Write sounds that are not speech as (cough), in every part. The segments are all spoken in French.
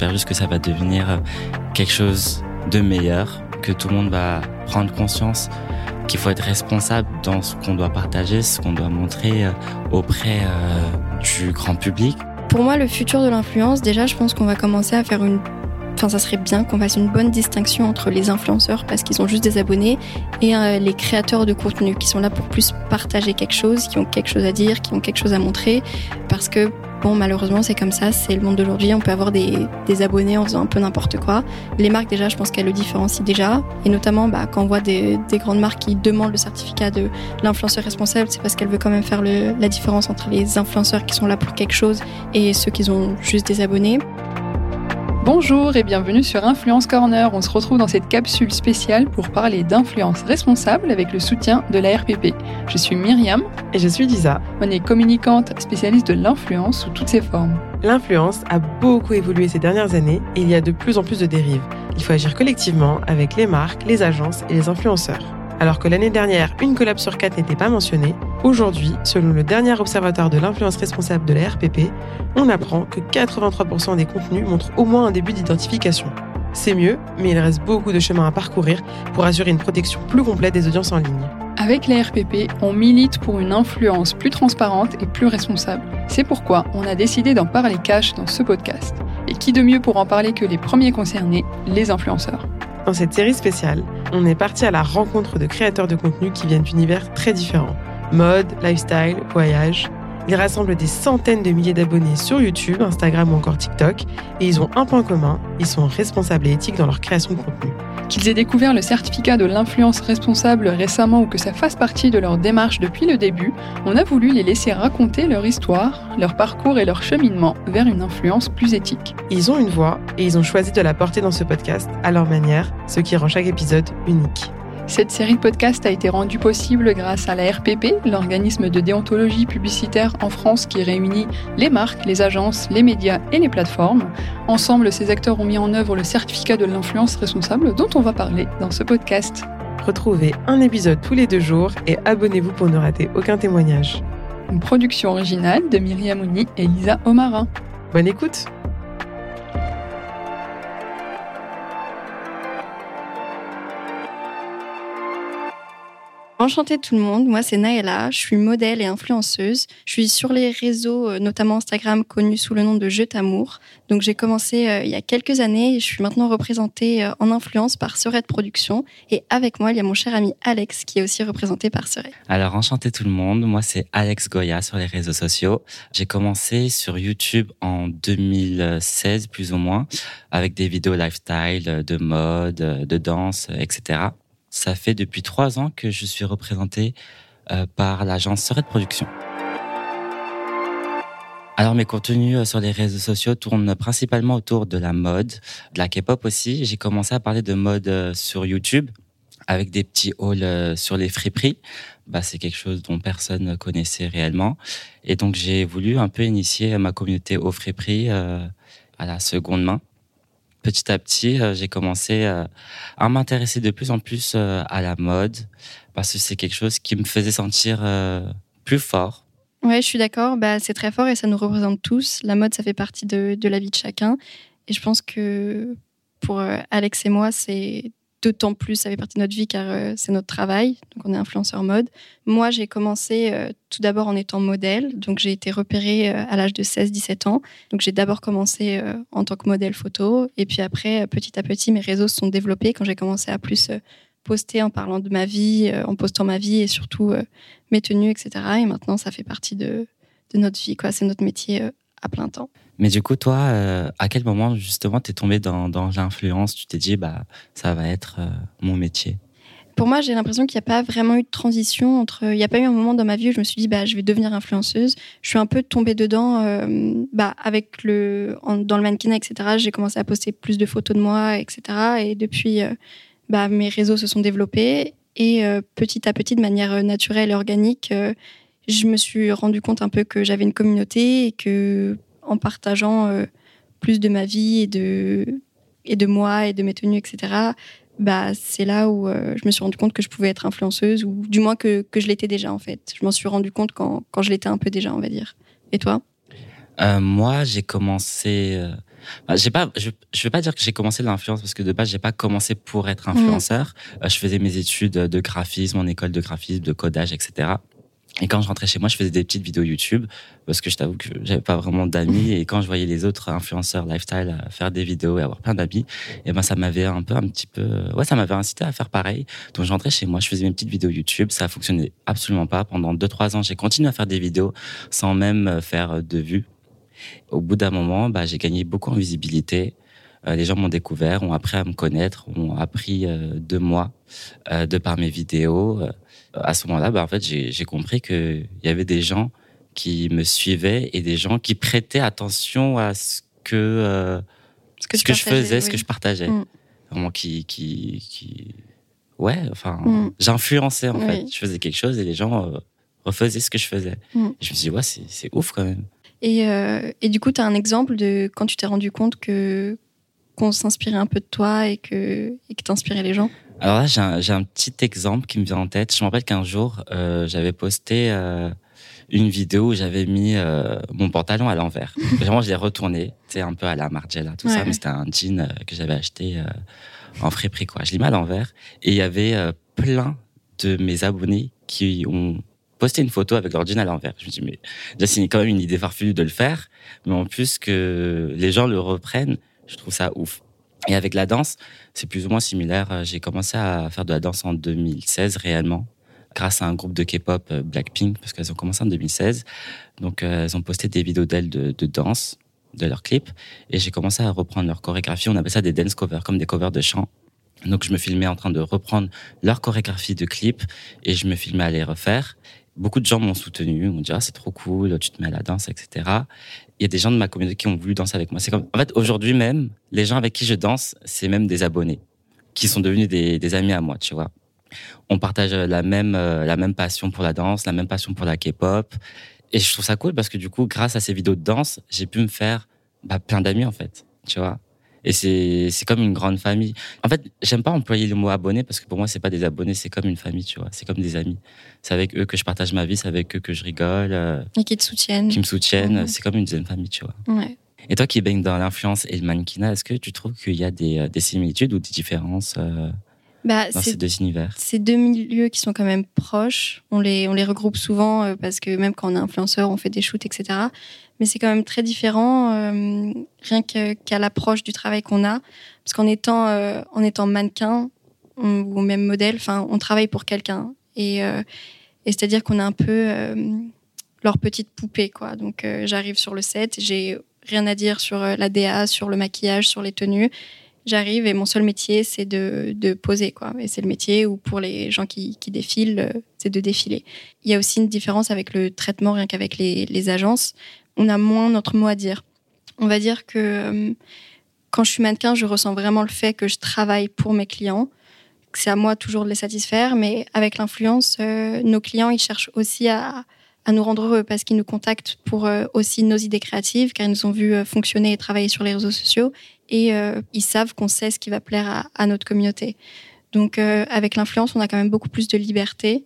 j'espère juste que ça va devenir quelque chose de meilleur, que tout le monde va prendre conscience qu'il faut être responsable dans ce qu'on doit partager, ce qu'on doit montrer auprès du grand public. Pour moi, le futur de l'influence, déjà, je pense qu'on va commencer à faire une Enfin, ça serait bien qu'on fasse une bonne distinction entre les influenceurs parce qu'ils ont juste des abonnés et euh, les créateurs de contenu qui sont là pour plus partager quelque chose, qui ont quelque chose à dire, qui ont quelque chose à montrer. Parce que Bon, malheureusement, c'est comme ça, c'est le monde d'aujourd'hui. On peut avoir des, abonnés en faisant un peu n'importe quoi. Les marques, déjà, je pense qu'elles le différencient déjà. Et notamment, bah, quand on voit des, grandes marques qui demandent le certificat de l'influenceur responsable, c'est parce qu'elles veulent quand même faire la différence entre les influenceurs qui sont là pour quelque chose et ceux qui ont juste des abonnés. Bonjour et bienvenue sur Influence Corner. On se retrouve dans cette capsule spéciale pour parler d'influence responsable avec le soutien de la RPP. Je suis Myriam. Et je suis Lisa. On est communicante spécialiste de l'influence sous toutes ses formes. L'influence a beaucoup évolué ces dernières années et il y a de plus en plus de dérives. Il faut agir collectivement avec les marques, les agences et les influenceurs. Alors que l'année dernière, une collab sur quatre n'était pas mentionnée, aujourd'hui, selon le dernier observatoire de l'influence responsable de la RPP, on apprend que 83% des contenus montrent au moins un début d'identification. C'est mieux, mais il reste beaucoup de chemin à parcourir pour assurer une protection plus complète des audiences en ligne. Avec la RPP, on milite pour une influence plus transparente et plus responsable. C'est pourquoi on a décidé d'en parler cash dans ce podcast. Et qui de mieux pour en parler que les premiers concernés, les influenceurs? Dans cette série spéciale, on est parti à la rencontre de créateurs de contenu qui viennent d'univers très différents. Mode, lifestyle, voyage. Ils rassemblent des centaines de milliers d'abonnés sur YouTube, Instagram ou encore TikTok, et ils ont un point commun, ils sont responsables et éthiques dans leur création de contenu. Qu'ils aient découvert le certificat de l'influence responsable récemment ou que ça fasse partie de leur démarche depuis le début, on a voulu les laisser raconter leur histoire, leur parcours et leur cheminement vers une influence plus éthique. Ils ont une voix et ils ont choisi de la porter dans ce podcast à leur manière, ce qui rend chaque épisode unique. Cette série de podcasts a été rendue possible grâce à la RPP, l'organisme de déontologie publicitaire en France qui réunit les marques, les agences, les médias et les plateformes. Ensemble, ces acteurs ont mis en œuvre le certificat de l'influence responsable dont on va parler dans ce podcast. Retrouvez un épisode tous les deux jours et abonnez-vous pour ne rater aucun témoignage. Une production originale de Myriam Ouni et Lisa Omarin. Bonne écoute! Enchantée tout le monde, moi c'est Naëla, je suis modèle et influenceuse. Je suis sur les réseaux, euh, notamment Instagram, connu sous le nom de Je t'amour. Donc j'ai commencé euh, il y a quelques années et je suis maintenant représentée euh, en influence par Serette Production. Et avec moi, il y a mon cher ami Alex qui est aussi représenté par Serette. Alors enchanté tout le monde, moi c'est Alex Goya sur les réseaux sociaux. J'ai commencé sur YouTube en 2016 plus ou moins avec des vidéos lifestyle, de mode, de danse, etc. Ça fait depuis trois ans que je suis représenté euh, par l'agence Serette Production. Alors mes contenus euh, sur les réseaux sociaux tournent principalement autour de la mode, de la K-pop aussi. J'ai commencé à parler de mode euh, sur YouTube avec des petits hauls sur les friperies. Bah, c'est quelque chose dont personne ne connaissait réellement. Et donc j'ai voulu un peu initier ma communauté aux friperies à la seconde main petit à petit, euh, j'ai commencé euh, à m'intéresser de plus en plus euh, à la mode parce que c'est quelque chose qui me faisait sentir plus fort. Ouais, je suis d'accord. Bah, c'est très fort et ça nous représente tous. La mode, ça fait partie de, de la vie de chacun. Et je pense que pour Alex et moi, c'est d'autant plus, ça fait partie de notre vie car euh, c'est notre travail. Donc, on est influenceur mode. Moi, j'ai commencé euh, tout d'abord en étant modèle. Donc, j'ai été repérée euh, à l'âge de 16-17 ans. Donc, j'ai d'abord commencé en tant que modèle photo. Et puis après, petit à petit, mes réseaux se sont développés quand j'ai commencé à plus poster en parlant de ma vie, en postant ma vie et surtout mes tenues, etc. Et maintenant, ça fait partie de, de notre vie. C'est notre métier à plein temps. Mais du coup, toi, euh, à quel moment justement t'es tombé dans, dans l'influence? Tu t'es dit, bah, ça va être euh, mon métier Pour moi, j'ai l'impression qu'il n'y a pas vraiment eu de transition entre. Il n'y a pas eu un moment dans ma vie où je me suis dit, bah, je vais devenir influenceuse. Je suis un peu tombée dedans, euh, bah, avec le, dans le mannequin, etc. J'ai commencé à poster plus de photos de moi, etc. Et depuis, bah, mes réseaux se sont développés et petit à petit, de manière naturelle et organique je me suis rendu compte un peu que j'avais une communauté et que en partageant euh, plus de ma vie et de, et de moi et de mes tenues, etc., bah, c'est là où euh, je me suis rendu compte que je pouvais être influenceuse, ou du moins que, que je l'étais déjà en fait. Je m'en suis rendu compte quand, quand je l'étais un peu déjà, on va dire. Et toi? Euh, Moi, j'ai commencé Bah, j'ai pas, je, je vais pas dire que j'ai commencé l'influence parce que de base j'ai pas commencé pour être influenceur. Euh, je faisais mes études de graphisme en école de graphisme, de codage, etc. Et quand je rentrais chez moi, je faisais des petites vidéos YouTube parce que je t'avoue que j'avais pas vraiment d'amis. Et quand je voyais les autres influenceurs lifestyle faire des vidéos et avoir plein d'amis, et ben ça m'avait un peu, un petit peu, ouais, ça m'avait incité à faire pareil. Donc je rentrais chez moi, je faisais mes petites vidéos YouTube. Ça a fonctionné absolument pas. Pendant 2-3 ans, j'ai continué à faire des vidéos sans même euh, faire de vues. Au bout d'un moment, bah, j'ai gagné beaucoup en visibilité. Euh, les gens m'ont découvert, ont appris à me connaître, ont appris euh, de moi, de par mes vidéos. À ce moment-là, bah, en fait, j'ai compris qu'il y avait des gens qui me suivaient et des gens qui prêtaient attention à ce que, euh, Ce que, ce tu que je faisais, ce que je partageais. Mm. Vraiment qui, qui, qui... Ouais, enfin, Mm. j'influençais en Oui. fait. Je faisais quelque chose et les gens euh, refaisaient ce que je faisais. Mm. Et je me suis dit, ouais, c'est c'est ouf quand même. Et, euh, et du coup, tu as un exemple de quand tu t'es rendu compte que qu'on s'inspirait un peu de toi et que et que t'inspirais les gens? Alors là, j'ai un, j'ai un petit exemple qui me vient en tête. Je me rappelle qu'un jour, euh, j'avais posté euh, une vidéo où j'avais mis euh, mon pantalon à l'envers. (laughs) Vraiment, je l'ai retourné, tu un peu à la Margiela, tout ça, mais c'était un jean euh, que j'avais acheté euh, en friperie, quoi. Je l'ai mis à l'envers et il y avait euh, plein de mes abonnés qui ont posté une photo avec leur jean à l'envers. Je me dis, mais déjà, c'est quand même une idée farfelue de le faire, mais en plus que les gens le reprennent, je trouve ça ouf. Et avec la danse, c'est plus ou moins similaire. Euh, J'ai commencé à faire de la danse en 2016 réellement, grâce à un groupe de K-pop euh, Blackpink, parce qu'elles ont commencé en 2016. Donc, euh, elles ont posté des vidéos d'elles de, danse, de leurs clips, et j'ai commencé à reprendre leur chorégraphie. On appelle ça des dance covers, comme des covers de chant. Donc, je me filmais en train de reprendre leur chorégraphie de clip, et je me filmais à les refaire. Beaucoup de gens m'ont soutenu, m'ont dit ah c'est trop cool, tu te mets à la danse, etc. Il y a des gens de ma communauté qui ont voulu danser avec moi. En fait, aujourd'hui même, les gens avec qui je danse, c'est même des abonnés qui sont devenus des, des amis à moi, tu vois. On partage la même, euh, la même passion pour la danse, la même passion pour la K-pop. Et je trouve ça cool parce que du coup, grâce à ces vidéos de danse, j'ai pu me faire bah, plein d'amis, en fait, tu vois. Et c'est comme une grande famille. En fait, j'aime pas employer le mot abonné parce que pour moi, c'est pas des abonnés, c'est comme une famille, tu vois. C'est comme des amis. C'est avec eux que je partage ma vie, c'est avec eux que je rigole, euh, Et qui te soutiennent. qui me soutiennent. Mhm. C'est comme une deuxième famille, tu vois. Ouais. Et toi qui baignes dans l'influence et le mannequinat, est-ce que tu trouves qu'il y a des, euh, des similitudes ou des différences euh, Bah, dans ces deux univers? ces deux milieux qui sont quand même proches. On les, on les regroupe souvent euh, parce que même quand on est influenceur, on fait des shoots, etc. Mais c'est quand même très différent, euh, rien qu'à l'approche du travail qu'on a. Parce qu'en étant, euh, étant mannequin ou même modèle, on travaille pour quelqu'un. Et, euh, c'est-à-dire qu'on est un peu leur petite poupée, quoi. Donc j'arrive sur le set, j'ai rien à dire sur la DA, sur le maquillage, sur les tenues. J'arrive et mon seul métier, c'est de, de poser. Quoi. Et c'est le métier où pour les gens qui, qui défilent, c'est de défiler. Il y a aussi une différence avec le traitement, rien qu'avec les agences. On a moins notre mot à dire. On va dire que euh, quand je suis mannequin, je ressens vraiment le fait que je travaille pour mes clients, c'est à moi toujours de les satisfaire. Mais avec l'influence, euh, nos clients, ils cherchent aussi à, nous rendre heureux parce qu'ils nous contactent pour euh, aussi nos idées créatives, car ils nous ont vu fonctionner et travailler sur les réseaux sociaux et ils savent qu'on sait ce qui va plaire à, notre communauté. Donc avec l'influence, on a quand même beaucoup plus de liberté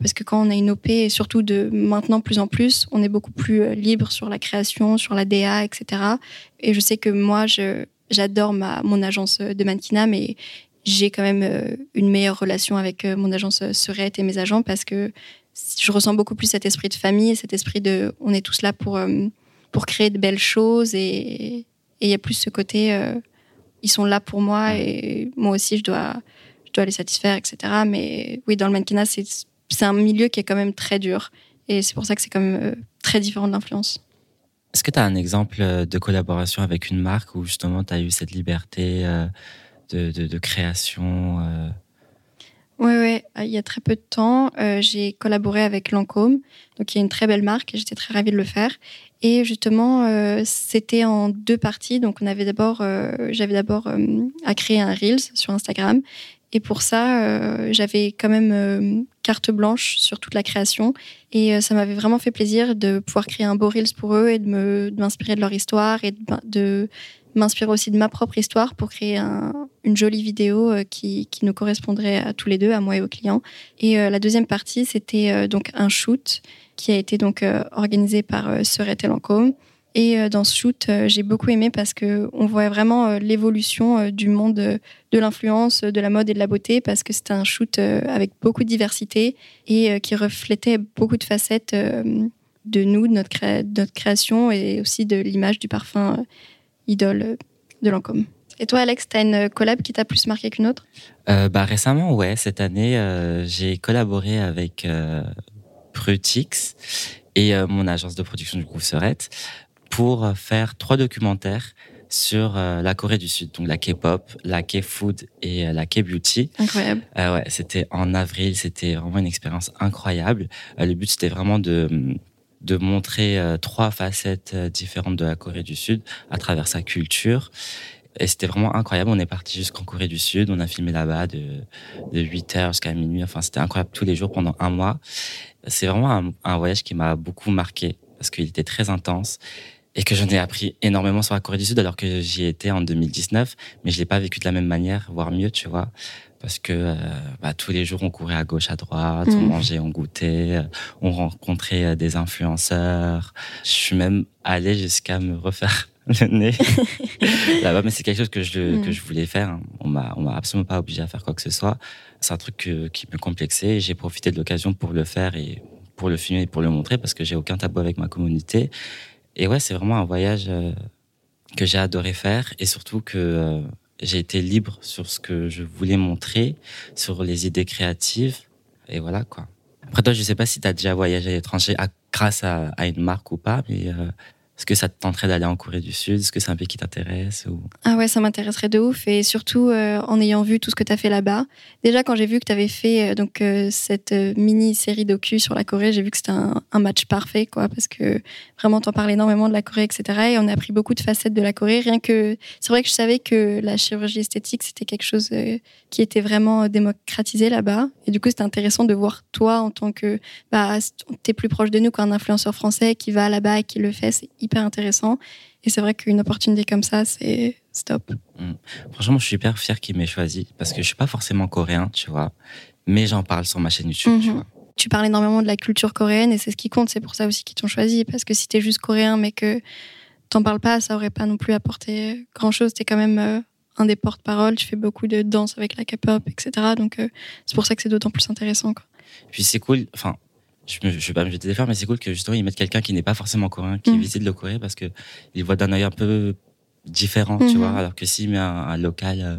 parce que quand on a une OP et surtout de maintenant plus en plus, on est beaucoup plus euh, libre sur la création, sur la DA, etc. Et je sais que moi, j'adore mon agence de mannequinat, mais j'ai quand même euh, une meilleure relation avec euh, mon agence euh, Serette et mes agents parce que je ressens beaucoup plus cet esprit de famille, cet esprit de on est tous là pour, euh, pour créer de belles choses et il y a plus ce côté euh, ils sont là pour moi et moi aussi je dois je dois les satisfaire etc mais oui dans le mannequinat c'est c'est un milieu qui est quand même très dur. Et c'est pour ça que c'est quand même euh, très différent de l'influence. Est-ce que tu as un exemple euh, de collaboration avec une marque où justement tu as eu cette liberté euh, de, de, de création euh, Ouais, euh, Il y a très peu de temps, j'ai collaboré avec Lancôme, donc qui est une très belle marque, et j'étais très ravie de le faire. Et justement, c'était en deux parties. Donc, on avait d'abord, j'avais d'abord à créer un reels sur Instagram, et pour ça, euh, j'avais quand même euh, carte blanche sur toute la création, et euh, ça m'avait vraiment fait plaisir de pouvoir créer un beau reels pour eux et de m'inspirer de leur histoire et de, m'inspirer aussi de ma propre histoire pour créer un- une jolie vidéo qui, qui nous correspondrait à tous les deux, à moi et aux clients. Et la deuxième partie, c'était donc un shoot qui a été donc organisé par Serette et Lancôme. Et euh, dans ce shoot, euh, j'ai beaucoup aimé parce que on voit vraiment euh, l'évolution du monde de l'influence, de la mode et de la beauté, parce que c'était un shoot avec beaucoup de diversité et qui reflétait beaucoup de facettes de nous, de notre, création et aussi de l'image du parfum idole de Lancôme. Et toi, Alex, tu as une collab qui t'a plus marqué qu'une autre? Bah, Récemment, ouais. Cette année, j'ai collaboré avec Prutix et mon agence de production du groupe Serette pour faire trois documentaires sur euh, la Corée du Sud, donc la K-pop, la K-food et euh, la K-beauty. Incroyable. Euh, ouais, c'était en avril, c'était vraiment une expérience incroyable. le but c'était vraiment de de montrer trois facettes différentes de la Corée du Sud à travers sa culture. Et c'était vraiment incroyable. On est parti jusqu'en Corée du Sud. On a filmé là-bas de, de 8 heures jusqu'à minuit. Enfin, c'était incroyable tous les jours pendant un mois. C'est vraiment un, un voyage qui m'a beaucoup marqué parce qu'il était très intense et que j'en ai appris énormément sur la Corée du Sud alors que j'y étais en 2019, mais je l'ai pas vécu de la même manière, voire mieux, tu vois, parce que euh, bah, tous les jours on courait à gauche, à droite, on mm. mangeait, on goûtait, euh, on rencontrait euh, des influenceurs. Je suis même allé jusqu'à me refaire (laughs) le nez (laughs) là-bas, mais c'est quelque chose que je mm. que je voulais faire. Hein. On m'a on m'a absolument pas obligé à faire quoi que ce soit. C'est un truc qui me complexait. J'ai profité de l'occasion pour le faire et pour le filmer et pour le montrer parce que j'ai aucun tabou avec ma communauté et ouais, c'est vraiment un voyage euh, que j'ai adoré faire et surtout que euh, j'ai été libre sur ce que je voulais montrer, sur les idées créatives. Et voilà, quoi. Après, toi, je sais pas si tu as déjà voyagé à l'étranger grâce à, une marque ou pas, mais euh, est-ce que ça te tenterait d'aller en Corée du Sud? Est-ce que c'est un pays qui t'intéresse. Ah ouais, ça m'intéresserait de ouf. Et surtout euh, en ayant vu tout ce que tu as fait là-bas. Déjà, quand j'ai vu que tu avais fait euh, donc, euh, cette mini-série docu sur la Corée, j'ai vu que c'était un, match parfait, quoi. Parce que vraiment, t'en parlais énormément de la Corée, etc. Et on a appris beaucoup de facettes de la Corée. Rien que. C'est vrai que je savais que la chirurgie esthétique, c'était quelque chose qui était vraiment démocratisé là-bas. Et du coup, c'était intéressant de voir toi en tant que. Bah, t'es plus proche de nous qu'un influenceur français qui va là-bas et qui le fait. C'est hyper intéressant. Et c'est vrai qu'une opportunité comme ça, c'est stop. Mm. Franchement, je suis hyper fier qu'il m'ait choisi parce que je suis pas forcément coréen, tu vois. Mais j'en parle sur ma chaîne YouTube, tu mhm. vois. Tu parles énormément de la culture coréenne et c'est ce qui compte. C'est pour ça aussi qu'ils t'ont choisi. Parce que si tu es juste coréen mais que t'en parles pas, ça aurait pas non plus apporté grand chose. es quand même euh, un des porte-parole. Tu fais beaucoup de danse avec la K-pop, etc. Donc euh, c'est pour ça que c'est d'autant plus intéressant. Quoi. Puis c'est cool. Enfin, je ne vais pas me jeter des fleurs, mais c'est cool que justement ils mettent quelqu'un qui n'est pas forcément coréen, qui mm. visite le Corée parce que il voit d'un œil un peu différent, tu mm-hmm. vois. Alors que s'il met un, local euh,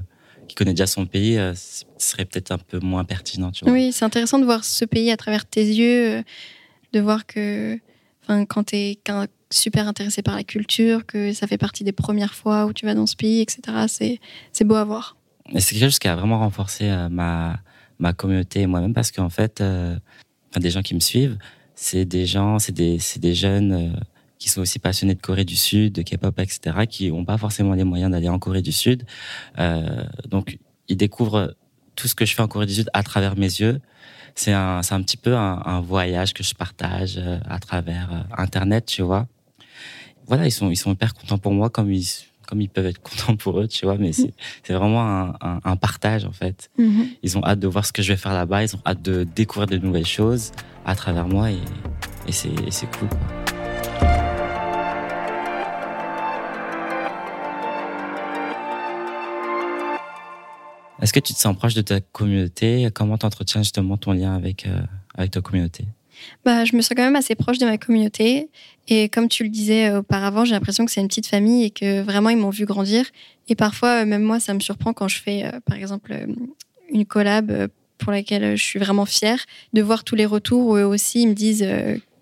qui connaît déjà son pays, euh, ce serait peut-être un peu moins pertinent, tu vois. Oui, c'est intéressant de voir ce pays à travers tes yeux, euh, de voir que, enfin, quand tu es super intéressé par la culture, que ça fait partie des premières fois où tu vas dans ce pays, etc. C'est beau à voir. C'est quelque chose qui a vraiment renforcé ma ma communauté et moi-même parce qu'en fait des gens qui me suivent, c'est des gens, c'est des, des jeunes euh, qui sont aussi passionnés de Corée du Sud, de K-pop, etc., qui n'ont pas forcément les moyens d'aller en Corée du Sud. Euh, donc, ils découvrent tout ce que je fais en Corée du Sud à travers mes yeux. C'est un, un petit peu un, un, voyage que je partage euh, à travers euh, Internet, tu vois. Voilà, ils sont, ils sont hyper contents pour moi, comme ils, comme ils peuvent être contents pour eux, tu vois, mais c'est vraiment un, un, partage en fait. Mhm. Ils ont hâte de voir ce que je vais faire là-bas, ils ont hâte de découvrir de nouvelles choses à travers moi et, et c'est cool. Est-ce que tu te sens proche de ta communauté? Comment tu entretiens justement ton lien avec, euh, avec ta communauté? Bah, je me sens quand même assez proche de ma communauté. Et comme tu le disais euh, auparavant, j'ai l'impression que c'est une petite famille et que vraiment ils m'ont vu grandir. Et parfois, euh, même moi, ça me surprend quand je fais, euh, par exemple, une collab pour laquelle je suis vraiment fière, de voir tous les retours où eux aussi ils me disent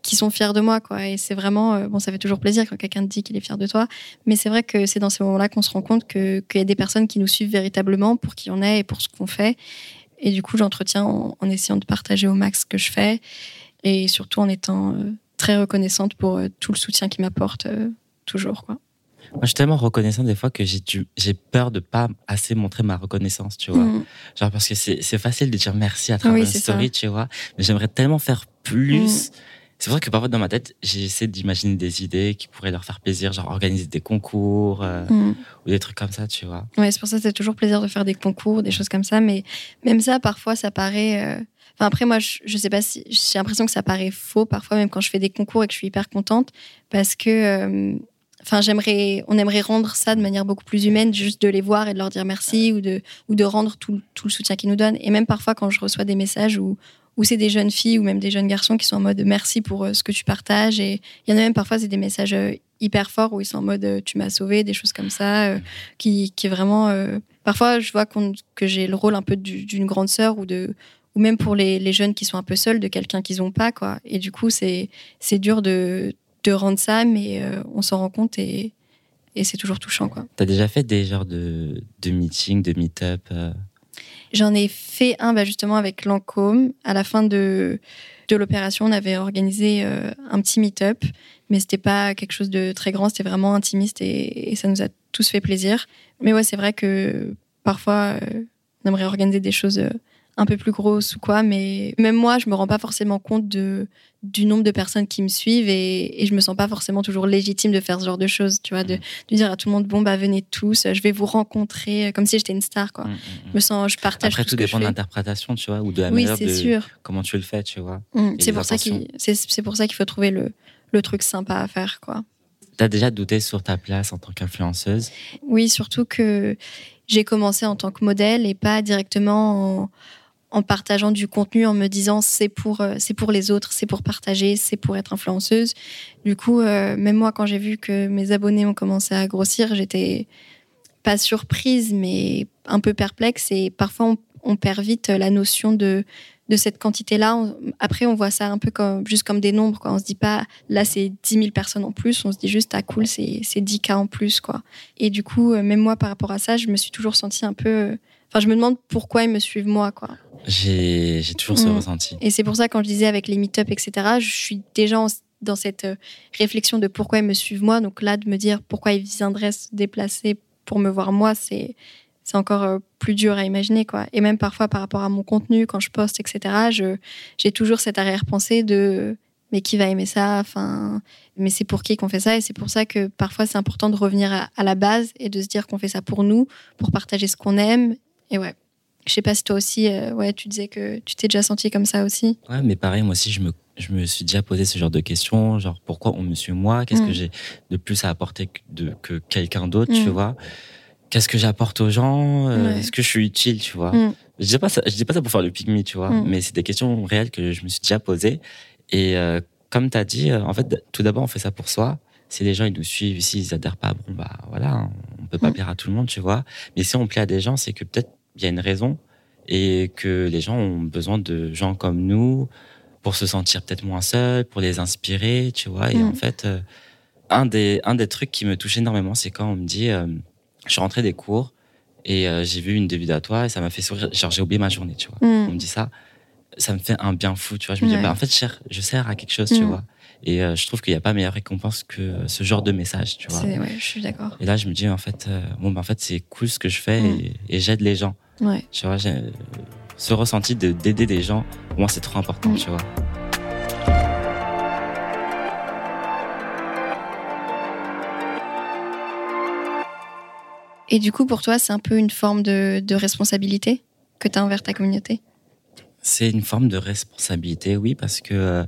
qu'ils sont fiers de moi. Et c'est vraiment, bon, ça fait toujours plaisir quand quelqu'un te dit qu'il est fier de toi. Mais c'est vrai que c'est dans ces moments-là qu'on se rend compte qu'il y a des personnes qui nous suivent véritablement pour qui on est et pour ce qu'on fait. Et du coup, j'entretiens en, en essayant de partager au max ce que je fais et surtout en étant euh, très reconnaissante pour euh, tout le soutien qu'il m'apporte euh, toujours. Quoi. Moi, je suis tellement reconnaissante des fois que j'ai, j'ai peur de pas assez montrer ma reconnaissance, tu vois. Mm. Genre, parce que c'est, c'est facile de dire merci à travers une story, tu vois. Mais j'aimerais tellement faire plus. Mm. C'est vrai que parfois, dans ma tête, j'essaie d'imaginer des idées qui pourraient leur faire plaisir, genre organiser des concours mm. ou des trucs comme ça, tu vois. Ouais, c'est pour ça que c'est toujours plaisir de faire des concours, des choses comme ça. Mais même ça, parfois, ça paraît après, moi, je, je sais pas si j'ai l'impression que ça paraît faux parfois, même quand je fais des concours et que je suis hyper contente, parce que euh, enfin j'aimerais on aimerait rendre ça de manière beaucoup plus humaine juste de les voir et de leur dire merci ou de ou de rendre tout, le soutien qu'ils nous donnent. Et même parfois quand je reçois des messages où où c'est des jeunes filles ou même des jeunes garçons qui sont en mode merci pour euh, ce que tu partages et il y en a même parfois c'est des messages euh, hyper forts où ils sont en mode tu m'as sauvé des choses comme ça qui qui est vraiment parfois je vois que j'ai le rôle un peu d'une grande sœur ou de ou même pour les, les, jeunes qui sont un peu seuls de quelqu'un qu'ils n'ont pas quoi et du coup c'est c'est dur de de rendre ça, mais euh, on s'en rend compte et, et c'est toujours touchant. quoi. as déjà fait des genres de, de meetings, de meet-up euh? J'en ai fait un bah, justement avec Lancôme. À la fin de, de l'opération, on avait organisé euh, un petit meet-up, mais c'était pas quelque chose de très grand, c'était vraiment intimiste et, ça nous a tous fait plaisir. Mais ouais, c'est vrai que parfois, on aimerait organiser des choses un peu plus grosse ou quoi, mais même moi, je me rends pas forcément compte de, du nombre de personnes qui me suivent et, et je me sens pas forcément toujours légitime de faire ce genre de choses, tu vois, de, de dire à tout le monde, bon, bah, venez tous, je vais vous rencontrer, comme si j'étais une star, quoi. Mm, mm, mm. Je me sens, je partage. Après, tout, dépend de l'interprétation, tu vois, ou de la manière de sûr. comment tu le fais, tu vois. c'est pour, ça c'est, pour ça qu'il faut trouver le, le truc sympa à faire, quoi. T'as déjà douté sur ta place en tant qu'influenceuse? Oui, surtout que j'ai commencé en tant que modèle et pas directement en, en partageant du contenu, en me disant c'est pour, euh, pour les autres, c'est pour partager, c'est pour être influenceuse. Du coup, euh, même moi, quand j'ai vu que mes abonnés ont commencé à grossir, j'étais pas surprise, mais un peu perplexe. Et parfois, on, perd vite la notion de, de cette quantité-là. Après, on voit ça un peu comme, juste comme des nombres. Quoi. On se dit pas, là, c'est 10 000 personnes en plus. On se dit juste, ah cool, c'est 10 cas en plus. Quoi. Et du coup, euh, même moi, par rapport à ça, je me suis toujours sentie un peu Enfin, je me demande pourquoi ils me suivent moi, quoi. J'ai toujours ce mm. ressenti. Et c'est pour ça, quand je disais avec les meet-up, etc., je suis déjà dans cette euh, réflexion de pourquoi ils me suivent moi. Donc là, de me dire pourquoi ils viendraient se déplacer pour me voir moi, c'est c'est encore euh, plus dur à imaginer, quoi. Et même parfois, par rapport à mon contenu, quand je poste, etc., j'ai toujours cette arrière-pensée de mais qui va aimer ça? Enfin, mais c'est pour qui qu'on fait ça? Et c'est pour ça que parfois c'est important de revenir à, à, la base et de se dire qu'on fait ça pour nous, pour partager ce qu'on aime et ouais. Je sais pas si toi aussi, euh, ouais, tu disais que tu t'es déjà senti comme ça aussi. Ouais, mais pareil, moi aussi, je me, je me suis déjà posé ce genre de questions, genre pourquoi on me suit moi? Qu'est-ce que mm. j'ai de plus à apporter que, de, que quelqu'un d'autre, tu mm. vois? Qu'est-ce que j'apporte aux gens? Euh, Est-ce que je suis utile, tu vois? Mm. Je dis pas ça, je dis pas ça pour faire le pygmy, tu vois, mais c'est des questions réelles que je me suis déjà posées. Et euh, comme tu as dit, en fait, tout d'abord, on fait ça pour soi si les gens ils nous suivent, s'ils adhèrent pas, bon bah voilà, on peut pas plaire à tout le monde, tu vois. Mais si on plaît à des gens, c'est que peut-être il y a une raison et que les gens ont besoin de gens comme nous pour se sentir peut-être moins seuls, pour les inspirer, tu vois. Et en mm. fait, euh, un des un des trucs qui me touche énormément, c'est quand on me dit, euh, je suis rentré des cours et euh, j'ai vu une début à toi et ça m'a fait sourire. Genre j'ai oublié ma journée, tu vois. Mm. On me dit ça, ça me fait un bien fou, tu vois. Je me dis, bah, en fait, je sers, à quelque chose, tu mm. vois. Et je trouve qu'il n'y a pas meilleure récompense que ce genre de message, tu vois. Ouais, je suis d'accord. Et là, je me dis, en fait, bon, bah, en fait, c'est cool ce que je fais et j'aide les gens. Ouais. Tu vois, ce ressenti de d'aider des gens, moi, c'est trop important, mm. tu vois. Et du coup, pour toi, c'est un peu une forme de, de responsabilité que tu as envers ta communauté? C'est une forme de responsabilité, oui, parce que euh,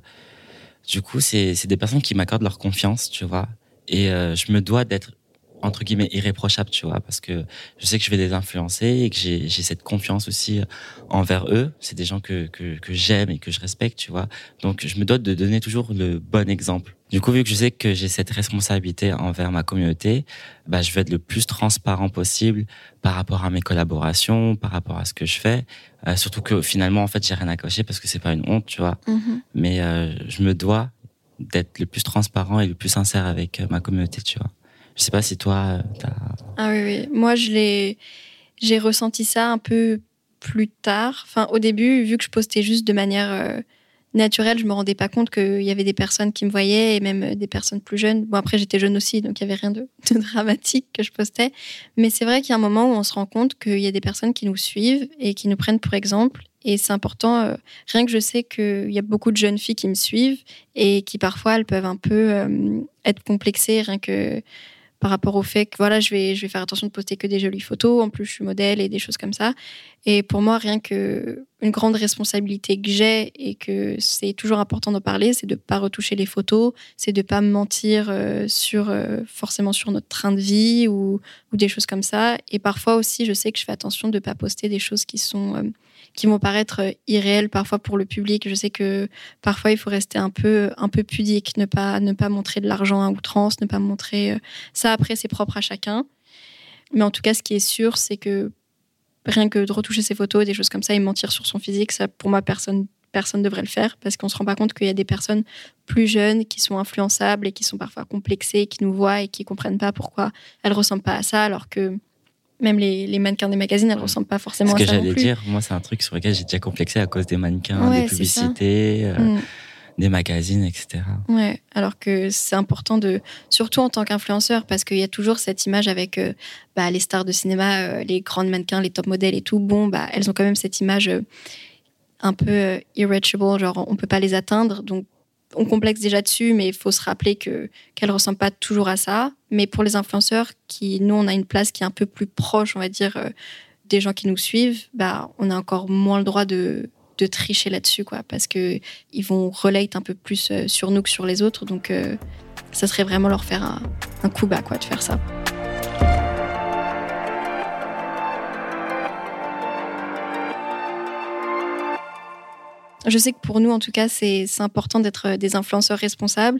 du coup, c'est des personnes qui m'accordent leur confiance, tu vois. Et euh, je me dois d'être entre guillemets irréprochable, tu vois, parce que je sais que je vais les influencer et que j'ai cette confiance aussi euh, envers eux. C'est des gens que, que, que j'aime et que je respecte, tu vois. Donc je me dote de donner toujours le bon exemple. Du coup, vu que je sais que j'ai cette responsabilité envers ma communauté, bah, je vais être le plus transparent possible par rapport à mes collaborations, par rapport à ce que je fais. Euh, surtout que finalement, en fait, j'ai rien à cacher parce que c'est pas une honte, tu vois. Mm-hmm. Mais euh, je me dois d'être le plus transparent et le plus sincère avec euh, ma communauté, tu vois. Je sais pas si toi, euh, Ah oui, oui. Moi, je l'ai, j'ai ressenti ça un peu plus tard. Enfin, au début, vu que je postais juste de manière euh, naturelle, je me rendais pas compte qu'il y avait des personnes qui me voyaient et même euh, des personnes plus jeunes. Bon, après, j'étais jeune aussi, donc il y avait rien de, (laughs) de dramatique que je postais. Mais c'est vrai qu'il y a un moment où on se rend compte qu'il y a des personnes qui nous suivent et qui nous prennent pour exemple. Et c'est important, rien que je sais qu'il y a beaucoup de jeunes filles qui me suivent et qui parfois elles peuvent un peu être complexées, rien que par rapport au fait que voilà, je vais, je vais faire attention de poster que des jolies photos. En plus, je suis modèle et des choses comme ça. Et pour moi, rien que une grande responsabilité que j'ai et que c'est toujours important d'en parler, c'est de pas retoucher les photos, c'est de pas mentir euh, sur euh, forcément sur notre train de vie ou, ou, des choses comme ça. Et parfois aussi, je sais que je fais attention de pas poster des choses qui sont euh, qui vont paraître euh, irréels parfois pour le public. Je sais que parfois il faut rester un peu, un peu pudique, ne pas, ne pas montrer de l'argent à outrance, ne pas montrer euh, ça. Après, c'est propre à chacun. Mais en tout cas, ce qui est sûr, c'est que rien que de retoucher ses photos, des choses comme ça, et mentir sur son physique, ça, pour moi, personne personne devrait le faire parce qu'on se rend pas compte qu'il y a des personnes plus jeunes qui sont influençables et qui sont parfois complexées, qui nous voient et qui comprennent pas pourquoi elles ressemblent pas à ça alors que même les, mannequins des magazines, elles ne ressemblent pas forcément à ça. Ce que j'allais dire, moi, c'est un truc sur lequel j'ai déjà complexé à cause des mannequins, des publicités, euh, mm. des magazines, etc. Ouais, alors que c'est important de, surtout en tant qu'influenceur, parce qu'il y a toujours cette image avec euh, bah, les stars de cinéma, euh, les grandes mannequins, les top modèles et tout. Bon, bah, elles ont quand même cette image un peu irreachable, genre on peut pas les atteindre. Donc on complexe déjà dessus, mais il faut se rappeler que qu'elle ressemble pas toujours à ça. Mais pour les influenceurs, qui nous on a une place qui est un peu plus proche, on va dire, euh, des gens qui nous suivent, bah on a encore moins le droit de, de tricher là-dessus, quoi, parce que ils vont relate un peu plus euh, sur nous que sur les autres. Donc euh, ça serait vraiment leur faire un, un coup bas, quoi, de faire ça. Je sais que pour nous, en tout cas, c'est important d'être euh, des influenceurs responsables.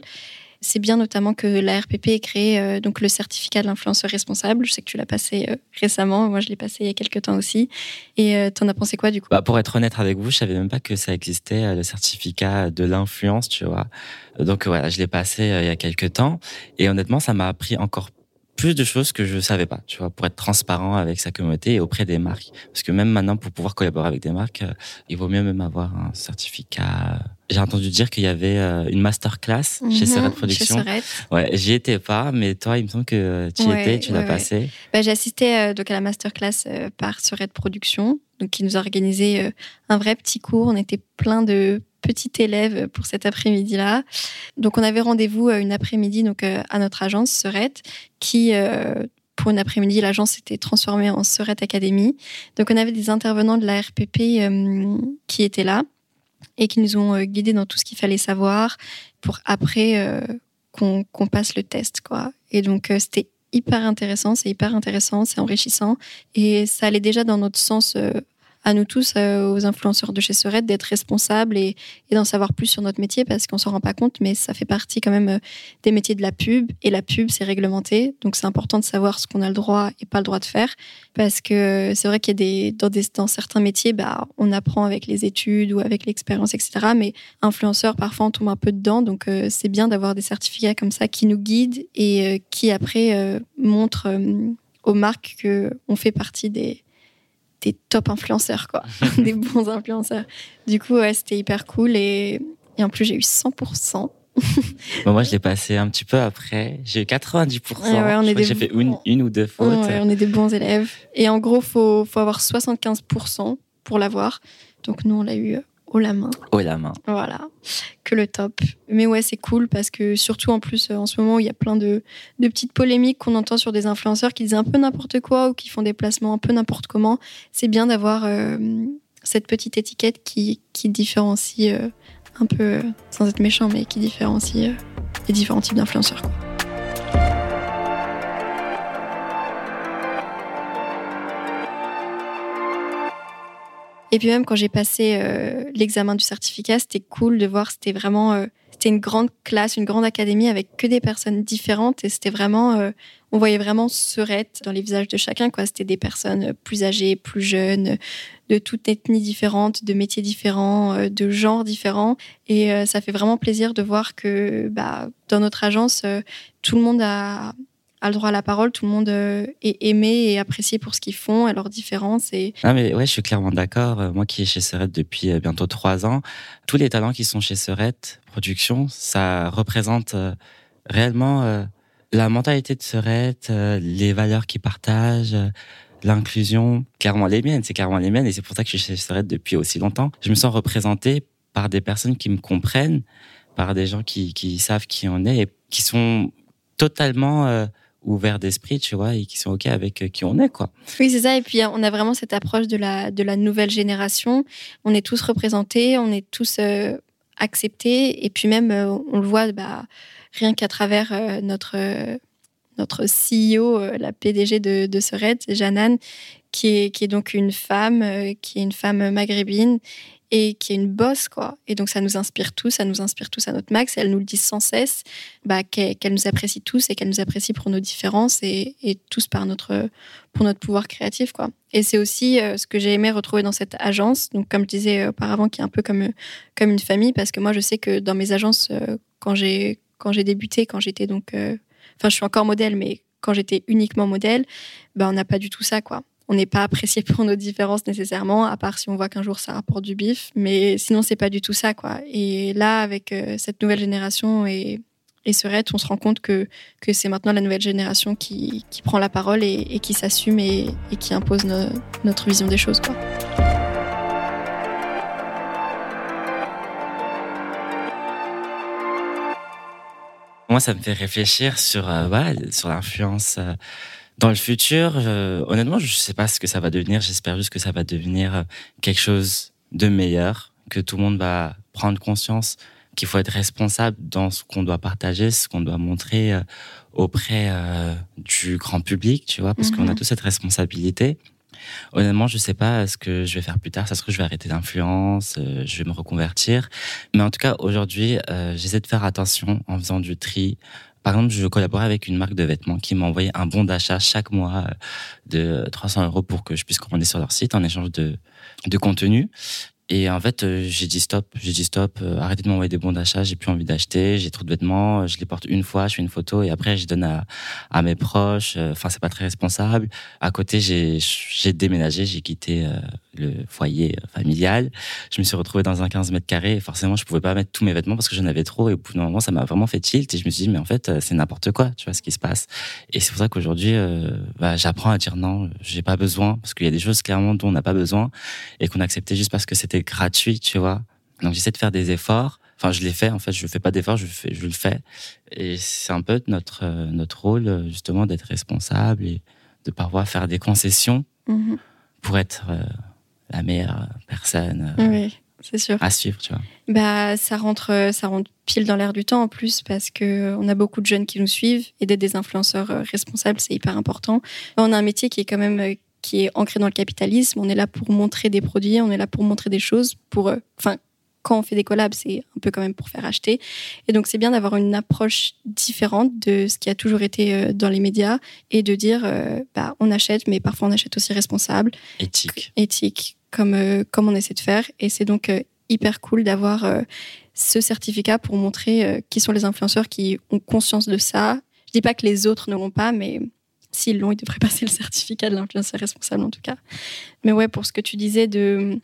C'est bien notamment que la RPP ait créé euh, donc le certificat de l'influenceur responsable. Je sais que tu l'as passé euh, récemment, moi je l'ai passé il y a quelques temps aussi. Et tu en as pensé quoi du coup? Bah, Pour être honnête avec vous, je savais même pas que ça existait, le certificat de l'influence, tu vois. Donc voilà, je l'ai passé il y a quelques temps. Et honnêtement, ça m'a appris encore plus de choses que je savais pas, tu vois, pour être transparent avec sa communauté et auprès des marques. Parce que même maintenant, pour pouvoir collaborer avec des marques, euh, il vaut mieux même avoir un certificat. J'ai entendu dire qu'il y avait euh, une masterclass chez mhm, Serret Production. Chez Ouais, j'y étais pas, mais toi, il me semble que tu y étais, tu l'as passé. Bah, j'ai assisté euh, donc à la masterclass par Serret Production, donc qui nous a organisé un vrai petit cours. On était plein de petite élève pour cet après-midi-là. Donc, on avait rendez-vous euh, une après-midi donc euh, à notre agence Serette, qui euh, pour une après-midi, l'agence s'était transformée en Serette Academy. Donc, on avait des intervenants de la RPP qui étaient là et qui nous ont guidés dans tout ce qu'il fallait savoir pour après qu'on passe le test, quoi. Et donc, c'était hyper intéressant, c'est hyper intéressant, c'est enrichissant et ça allait déjà dans notre sens à nous tous, euh, aux influenceurs de chez Serette, d'être responsables et, d'en savoir plus sur notre métier parce qu'on s'en rend pas compte, mais ça fait partie quand même euh, des métiers de la pub. Et la pub, c'est réglementé. Donc, c'est important de savoir ce qu'on a le droit et pas le droit de faire. Parce que c'est vrai qu'il y a des dans, certains métiers, bah, on apprend avec les études ou avec l'expérience, etc. Mais influenceur, parfois, on tombe un peu dedans. Donc, euh, c'est bien d'avoir des certificats comme ça qui nous guident et qui, après, montrent aux marques qu'on fait partie des des top influenceurs, quoi. (laughs) des bons influenceurs. Du coup, ouais, c'était hyper cool. Et, et en plus, j'ai eu 100%. moi, je l'ai passé un petit peu après. J'ai eu 90%. Ouais, J'ai fait une, une, ou deux fautes. on est des bons élèves. Et en gros, il faut, faut avoir 75% pour l'avoir. Donc, nous, on l'a eu haut la main. Haut la main. Voilà, que le top. Mais ouais, c'est cool parce que surtout en plus, en ce moment, il y a plein de, de petites polémiques qu'on entend sur des influenceurs qui disent un peu n'importe quoi ou qui font des placements un peu n'importe comment. C'est bien d'avoir euh, cette petite étiquette qui, qui différencie euh, un peu, euh, sans être méchant, mais qui différencie les différents types d'influenceurs. Et puis même quand j'ai passé euh, l'examen du certificat, c'était cool de voir, c'était vraiment, euh, c'était une grande classe, une grande académie avec que des personnes différentes et c'était vraiment, euh, on voyait vraiment serette dans les visages de chacun. C'était des personnes plus âgées, plus jeunes, de toutes ethnies différentes, de métiers différents, de genres différents. Et ça fait vraiment plaisir de voir que, bah, dans notre agence, tout le monde a a le droit à la parole, tout le monde euh, est aimé et apprécié pour ce qu'ils font et leurs différences. Et... Ah mais ouais, je suis clairement d'accord. Euh, moi qui est chez Serette depuis euh, bientôt trois ans, tous les talents qui sont chez Serette Production, ça représente réellement la mentalité de Serette, les valeurs qu'ils partagent, l'inclusion, clairement les miennes, c'est clairement les miennes et c'est pour ça que je suis chez Serette depuis aussi longtemps. Je me sens représenté par des personnes qui me comprennent, par des gens qui, qui savent qui on est et qui sont totalement ouverts d'esprit, tu vois, et qui sont OK avec qui on est, quoi. Oui, c'est ça. Et puis, on a vraiment cette approche de la, de la nouvelle génération. On est tous représentés, on est tous acceptés. Et puis, même, on le voit, bah, rien qu'à travers notre notre CEO, la PDG de, de Seret, Janan, qui est, qui est donc une femme, qui est une femme maghrébine et qui est une bosse, quoi. Et donc, ça nous inspire tous, ça nous inspire tous à notre max. elle nous le dit sans cesse, bah, qu'elle nous apprécie tous et qu'elle nous apprécie pour nos différences et, tous par notre, pour notre pouvoir créatif, quoi. Et c'est aussi euh, ce que j'ai aimé retrouver dans cette agence. Donc, comme je disais auparavant, qui est un peu comme, comme une famille, parce que moi, je sais que dans mes agences, euh, quand j'ai, débuté, quand j'étais donc, euh, enfin, je suis encore modèle, mais quand j'étais uniquement modèle, bah, on n'a pas du tout ça, quoi on n'est pas apprécié pour nos différences nécessairement, à part si on voit qu'un jour ça rapporte du bif. Mais sinon, c'est pas du tout ça, quoi. Et là, avec euh, cette nouvelle génération et, et Serette, on se rend compte que, que c'est maintenant la nouvelle génération qui, qui prend la parole et, qui s'assume et, qui impose notre vision des choses, quoi. Moi, ça me fait réfléchir sur, euh, sur l'influence. Euh, dans le futur, euh, honnêtement, je ne sais pas ce que ça va devenir. J'espère juste que ça va devenir euh, quelque chose de meilleur, que tout le monde va prendre conscience qu'il faut être responsable dans ce qu'on doit partager, ce qu'on doit montrer euh, auprès du grand public, tu vois, parce qu'on a mhm. tous cette responsabilité. Honnêtement, je ne sais pas ce que je vais faire plus tard. Ça se trouve, je vais arrêter d'influence, je vais me reconvertir. Mais en tout cas, aujourd'hui, j'essaie de faire attention en faisant du tri, par exemple, je collaborais avec une marque de vêtements qui m'a envoyé un bon d'achat chaque mois euh, de 300 euros pour que je puisse commander sur leur site en échange de, de contenu. Et en fait, euh, j'ai dit stop, j'ai dit stop, euh, arrêtez de m'envoyer des bons d'achat, j'ai plus envie d'acheter, j'ai trop de vêtements, je les porte une fois, je fais une photo et après je donne à, à mes proches. Enfin, c'est pas très responsable. À côté, j'ai déménagé, j'ai quitté le foyer familial. Je me suis retrouvé dans un 15 mètres carrés et forcément, je pouvais pas mettre tous mes vêtements parce que j'en avais trop et au bout d'un moment, ça m'a vraiment fait tilt et je me suis dit, mais en fait, c'est n'importe quoi, tu vois, ce qui se passe. Et c'est pour ça qu'aujourd'hui, bah, j'apprends à dire non, j'ai pas besoin parce qu'il y a des choses clairement dont on n'a pas besoin et qu'on a accepté juste parce que c'était gratuit, tu vois. Donc j'essaie de faire des efforts. Enfin, je l'ai fait. En fait, je fais pas d'efforts, je fais, je le fais. Et c'est un peu notre euh, notre rôle justement d'être responsable et de parfois faire des concessions mhm. pour être euh, la meilleure personne. Euh, oui, c'est sûr. À suivre, tu vois. Bah, ça rentre, ça rentre pile dans l'air du temps en plus parce que on a beaucoup de jeunes qui nous suivent et d'être des influenceurs responsables, c'est hyper important. On a un métier qui est quand même qui est ancré dans le capitalisme. On est là pour montrer des produits, on est là pour montrer des choses. Pour, euh, enfin, quand on fait des collabs, c'est un peu quand même pour faire acheter. Et donc, c'est bien d'avoir une approche différente de ce qui a toujours été euh, dans les médias et de dire, euh, bah, on achète, mais parfois on achète aussi responsable. Éthique. Éthique, comme, comme on essaie de faire. Et c'est donc hyper cool d'avoir ce certificat pour montrer qui sont les influenceurs qui ont conscience de ça. Je dis pas que les autres ne l'ont pas, mais S'ils l'ont, ils devraient (laughs) passer le certificat de l'influenceur responsable en tout cas. Mais ouais, pour ce que tu disais de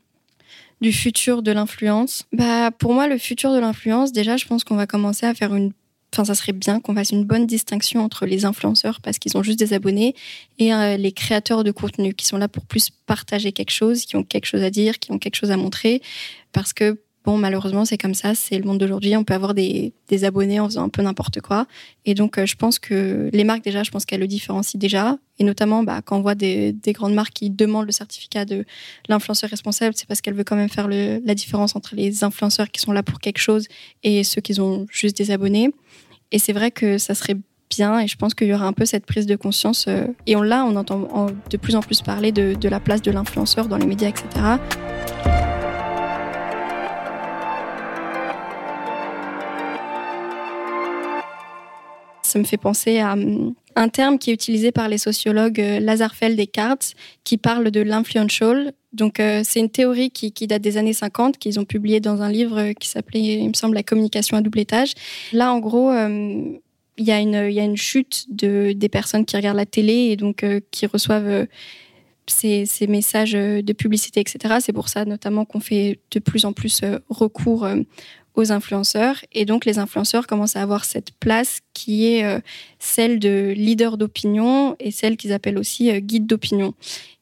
du futur de l'influence, bah pour moi le futur de l'influence, déjà je pense qu'on va commencer à faire une Enfin, ça serait bien qu'on fasse une bonne distinction entre les influenceurs parce qu'ils ont juste des abonnés et euh, les créateurs de contenu qui sont là pour plus partager quelque chose, qui ont quelque chose à dire, qui ont quelque chose à montrer. Parce que Malheureusement, c'est comme ça, c'est le monde d'aujourd'hui. On peut avoir des, abonnés en faisant un peu n'importe quoi. Et donc, euh, je pense que les marques, déjà, je pense qu'elles le différencient déjà. Et notamment, bah, quand on voit des, grandes marques qui demandent le certificat de l'influenceur responsable, c'est parce qu'elles veulent quand même faire la différence entre les influenceurs qui sont là pour quelque chose et ceux qui ont juste des abonnés. Et c'est vrai que ça serait bien et je pense qu'il y aura un peu cette prise de conscience. Euh, et on l'a, on entend de plus en plus parler de, de la place de l'influenceur dans les médias, etc. Me fait penser à hum, un terme qui est utilisé par les sociologues euh, Lazarfeld et Karts, qui parle de l'influential. Donc, euh, c'est une théorie qui, date des années 50, qu'ils ont publié dans un livre qui s'appelait, il me semble, La communication à double étage. Là, en gros, hum, il y, a une, y a une chute de, des personnes qui regardent la télé et donc euh, qui reçoivent ces, ces, messages de publicité, etc. C'est pour ça notamment qu'on fait de plus en plus recours aux influenceurs. Et donc, les influenceurs commencent à avoir cette place qui est euh, celle de leader d'opinion et celle qu'ils appellent aussi euh, guide d'opinion.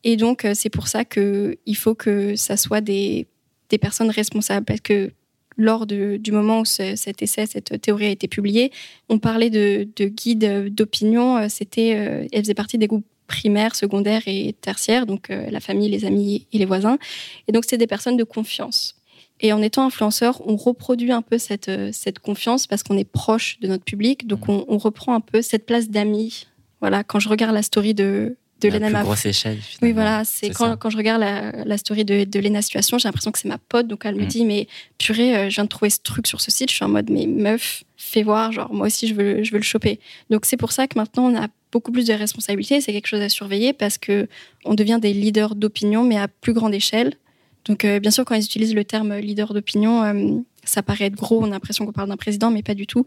Et donc, euh, c'est pour ça qu'il faut que ça soit des, des personnes responsables. Parce que lors du moment où cet essai, cette théorie a été publiée, on parlait de, de guides d'opinion. C'était, elle faisait partie des groupes primaires, secondaires et tertiaires, donc la famille, les amis et les voisins. Et donc, c'était des personnes de confiance. Et en étant influenceur, on reproduit un peu cette, cette confiance parce qu'on est proche de notre public. Donc, mmh. on, on reprend un peu cette place d'ami. Voilà, quand je regarde la story de, de la plus grosse échelle. Oui, voilà. C'est quand, quand, je regarde la, la story de, de Lena Situation, j'ai l'impression que c'est ma pote. Donc elle me mm. dit, mais purée, euh, je viens de trouver ce truc sur ce site. Je suis en mode, mais meuf, fais voir. Genre, moi aussi, je veux, je veux le choper. Donc c'est pour ça que maintenant, on a beaucoup plus de responsabilités. C'est quelque chose à surveiller parce que on devient des leaders d'opinion, mais à plus grande échelle. Donc, euh, bien sûr, quand ils utilisent le terme leader d'opinion, euh, ça paraît être gros, on a l'impression qu'on parle d'un président, mais pas du tout.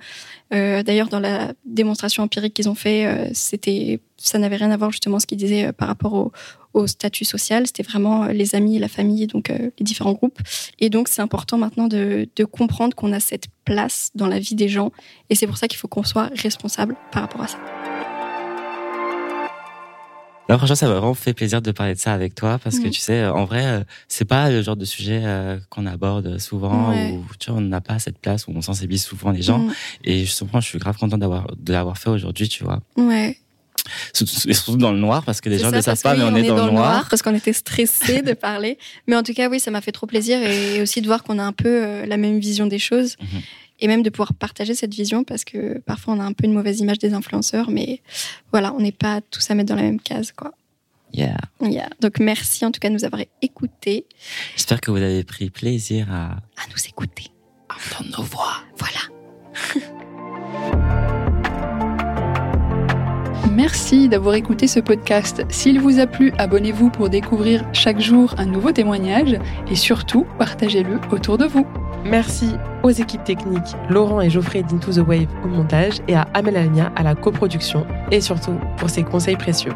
Euh, d'ailleurs, dans la démonstration empirique qu'ils ont fait, ça n'avait rien à voir justement ce qu'ils disaient par rapport au, statut social. C'était vraiment les amis, la famille, donc les différents groupes. Et donc, c'est important maintenant de comprendre qu'on a cette place dans la vie des gens, et c'est pour ça qu'il faut qu'on soit responsable par rapport à ça. Non, franchement, ça m'a vraiment fait plaisir de parler de ça avec toi parce que mm. tu sais, en vrai, euh, c'est pas le genre de sujet euh, qu'on aborde souvent ou tu vois, on n'a pas cette place où on sensibilise souvent les gens. Mm. Et justement, je suis grave content d'avoir de l'avoir fait aujourd'hui, tu vois. Ouais. Surtout dans le noir parce que les gens ne savent pas, mais on, est, dans, le noir. parce qu'on était stressés de parler. Mais en tout cas, oui, ça m'a fait trop plaisir et aussi de voir qu'on a un peu euh, la même vision des choses. Mhm et même de pouvoir partager cette vision parce que parfois on a un peu une mauvaise image des influenceurs, mais voilà, on n'est pas tous à mettre dans la même case, quoi. Yeah. yeah. Donc merci en tout cas de nous avoir écoutés. J'espère que vous avez pris plaisir à, à nous écouter. À entendre nos voix. Voilà. (laughs) Merci d'avoir écouté ce podcast. S'il vous a plu, abonnez-vous pour découvrir chaque jour un nouveau témoignage et surtout partagez-le autour de vous. Merci aux équipes techniques Laurent et Geoffrey d'Into the Wave au montage et à Amel Alnia à la coproduction et surtout pour ses conseils précieux.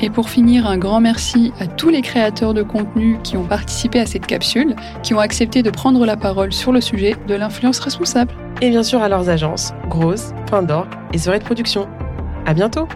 Et pour finir, un grand merci à tous les créateurs de contenu qui ont participé à cette capsule, qui ont accepté de prendre la parole sur le sujet de l'influence responsable. Et bien sûr à leurs agences, Grosse, Fin d'Or et Soirée de Production. À bientôt!